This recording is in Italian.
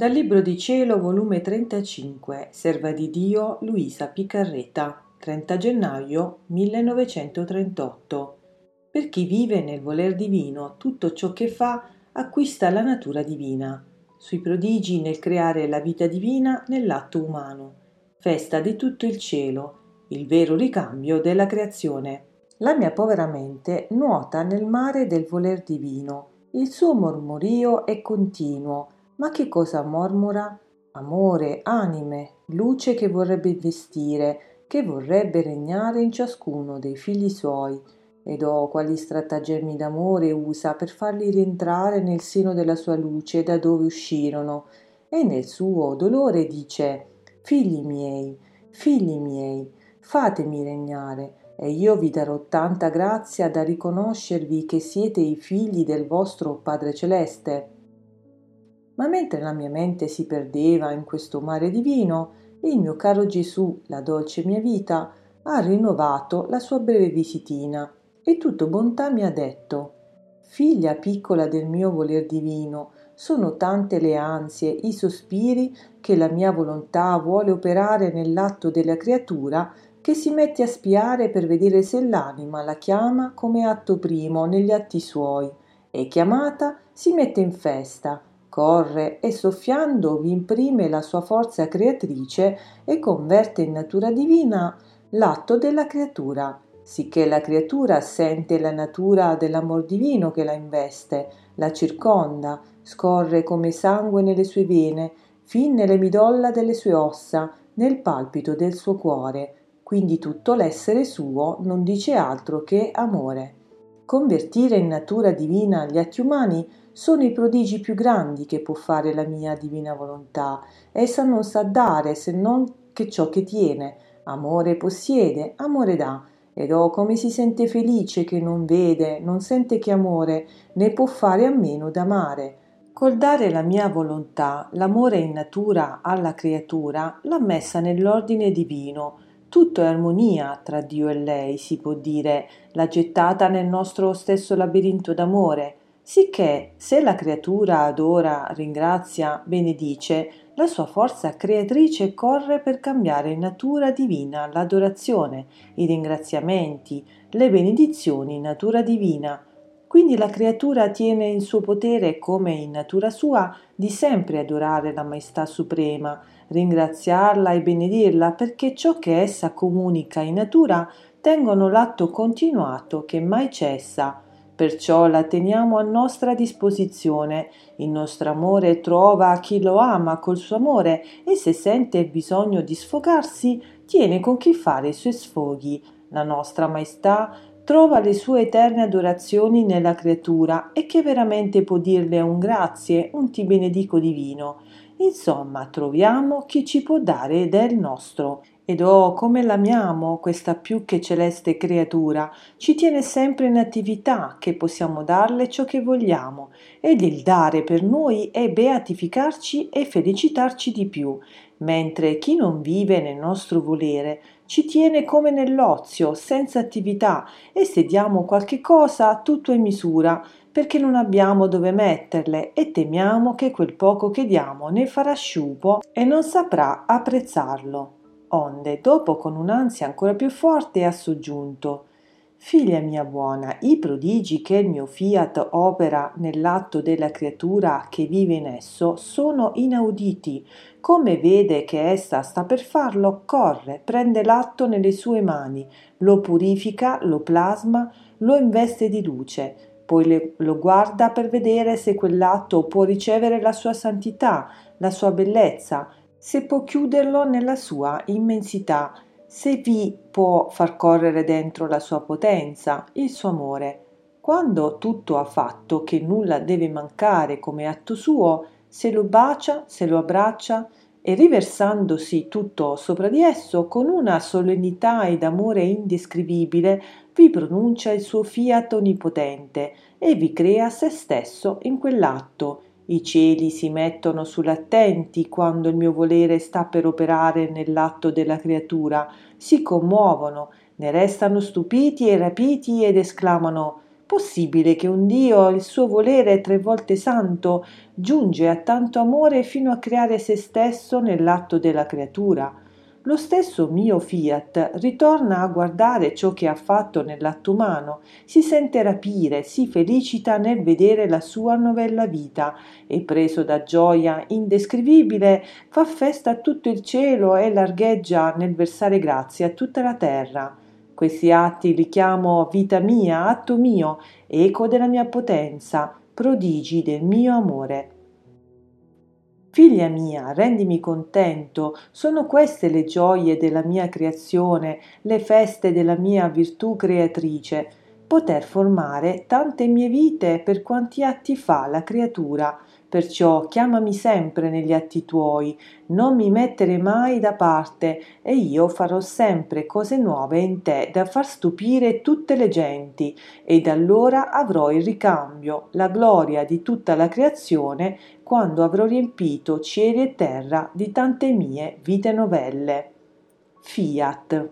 Dal Libro di Cielo, volume 35, Serva di Dio Luisa Picarreta, 30 gennaio 1938. Per chi vive nel voler divino, tutto ciò che fa acquista la natura divina. Sui prodigi nel creare la vita divina nell'atto umano. Festa di tutto il cielo, il vero ricambio della creazione. La mia povera mente nuota nel mare del voler divino. Il suo mormorio è continuo ma che cosa mormora? Amore, anime, luce che vorrebbe investire, che vorrebbe regnare in ciascuno dei figli suoi. Ed oh, quali stratagemmi d'amore usa per farli rientrare nel seno della sua luce da dove uscirono. E nel suo dolore dice: Figli miei, figli miei, fatemi regnare, e io vi darò tanta grazia da riconoscervi che siete i figli del vostro Padre Celeste. Ma mentre la mia mente si perdeva in questo mare divino, il mio caro Gesù, la dolce mia vita, ha rinnovato la sua breve visitina e tutto bontà mi ha detto Figlia piccola del mio voler divino, sono tante le ansie, i sospiri che la mia volontà vuole operare nell'atto della creatura che si mette a spiare per vedere se l'anima la chiama come atto primo negli atti suoi e chiamata si mette in festa corre e soffiando vi imprime la sua forza creatrice e converte in natura divina l'atto della creatura, sicché la creatura sente la natura dell'amor divino che la investe, la circonda, scorre come sangue nelle sue vene, fin nelle midolla delle sue ossa, nel palpito del suo cuore, quindi tutto l'essere suo non dice altro che amore. Convertire in natura divina gli atti umani sono i prodigi più grandi che può fare la mia divina volontà. Essa non sa dare se non che ciò che tiene. Amore possiede, amore dà. Ed oh come si sente felice che non vede, non sente che amore ne può fare a meno d'amare. Col dare la mia volontà, l'amore in natura alla creatura, l'ha messa nell'ordine divino. Tutto è armonia tra Dio e lei, si può dire, l'ha gettata nel nostro stesso labirinto d'amore sicché se la creatura adora, ringrazia, benedice, la sua forza creatrice corre per cambiare in natura divina l'adorazione, i ringraziamenti, le benedizioni in natura divina. Quindi la creatura tiene in suo potere, come in natura sua, di sempre adorare la Maestà Suprema, ringraziarla e benedirla perché ciò che essa comunica in natura tengono l'atto continuato che mai cessa perciò la teniamo a nostra disposizione. Il nostro amore trova chi lo ama col suo amore e se sente il bisogno di sfogarsi, tiene con chi fare i suoi sfoghi. La nostra maestà trova le sue eterne adorazioni nella creatura e che veramente può dirle un grazie, un ti benedico divino. Insomma, troviamo chi ci può dare del nostro ed oh, come l'amiamo questa più che celeste creatura, ci tiene sempre in attività che possiamo darle ciò che vogliamo, ed il dare per noi è beatificarci e felicitarci di più, mentre chi non vive nel nostro volere ci tiene come nell'ozio, senza attività, e se diamo qualche cosa tutto in misura, perché non abbiamo dove metterle. E temiamo che quel poco che diamo ne farà sciupo e non saprà apprezzarlo onde dopo con un'ansia ancora più forte ha soggiunto Figlia mia buona, i prodigi che il mio fiat opera nell'atto della creatura che vive in esso sono inauditi. Come vede che essa sta per farlo, corre, prende l'atto nelle sue mani, lo purifica, lo plasma, lo investe di luce, poi le, lo guarda per vedere se quell'atto può ricevere la sua santità, la sua bellezza, se può chiuderlo nella sua immensità, se vi può far correre dentro la sua potenza, il suo amore. Quando tutto ha fatto che nulla deve mancare come atto suo, se lo bacia, se lo abbraccia, e riversandosi tutto sopra di esso, con una solennità ed amore indescrivibile, vi pronuncia il suo fiat onnipotente e vi crea se stesso in quell'atto, i cieli si mettono sull'attenti quando il mio volere sta per operare nell'atto della creatura, si commuovono, ne restano stupiti e rapiti ed esclamano Possibile che un Dio, il suo volere tre volte santo, giunge a tanto amore fino a creare se stesso nell'atto della creatura? Lo stesso mio fiat ritorna a guardare ciò che ha fatto nell'atto umano, si sente rapire, si felicita nel vedere la sua novella vita e preso da gioia indescrivibile fa festa a tutto il cielo e largheggia nel versare grazie a tutta la terra. Questi atti li chiamo vita mia, atto mio, eco della mia potenza, prodigi del mio amore. Figlia mia, rendimi contento, sono queste le gioie della mia creazione, le feste della mia virtù creatrice, poter formare tante mie vite per quanti atti fa la creatura, Perciò chiamami sempre negli atti tuoi, non mi mettere mai da parte, e io farò sempre cose nuove in te da far stupire tutte le genti, ed allora avrò il ricambio, la gloria di tutta la creazione, quando avrò riempito cieli e terra di tante mie vite novelle. Fiat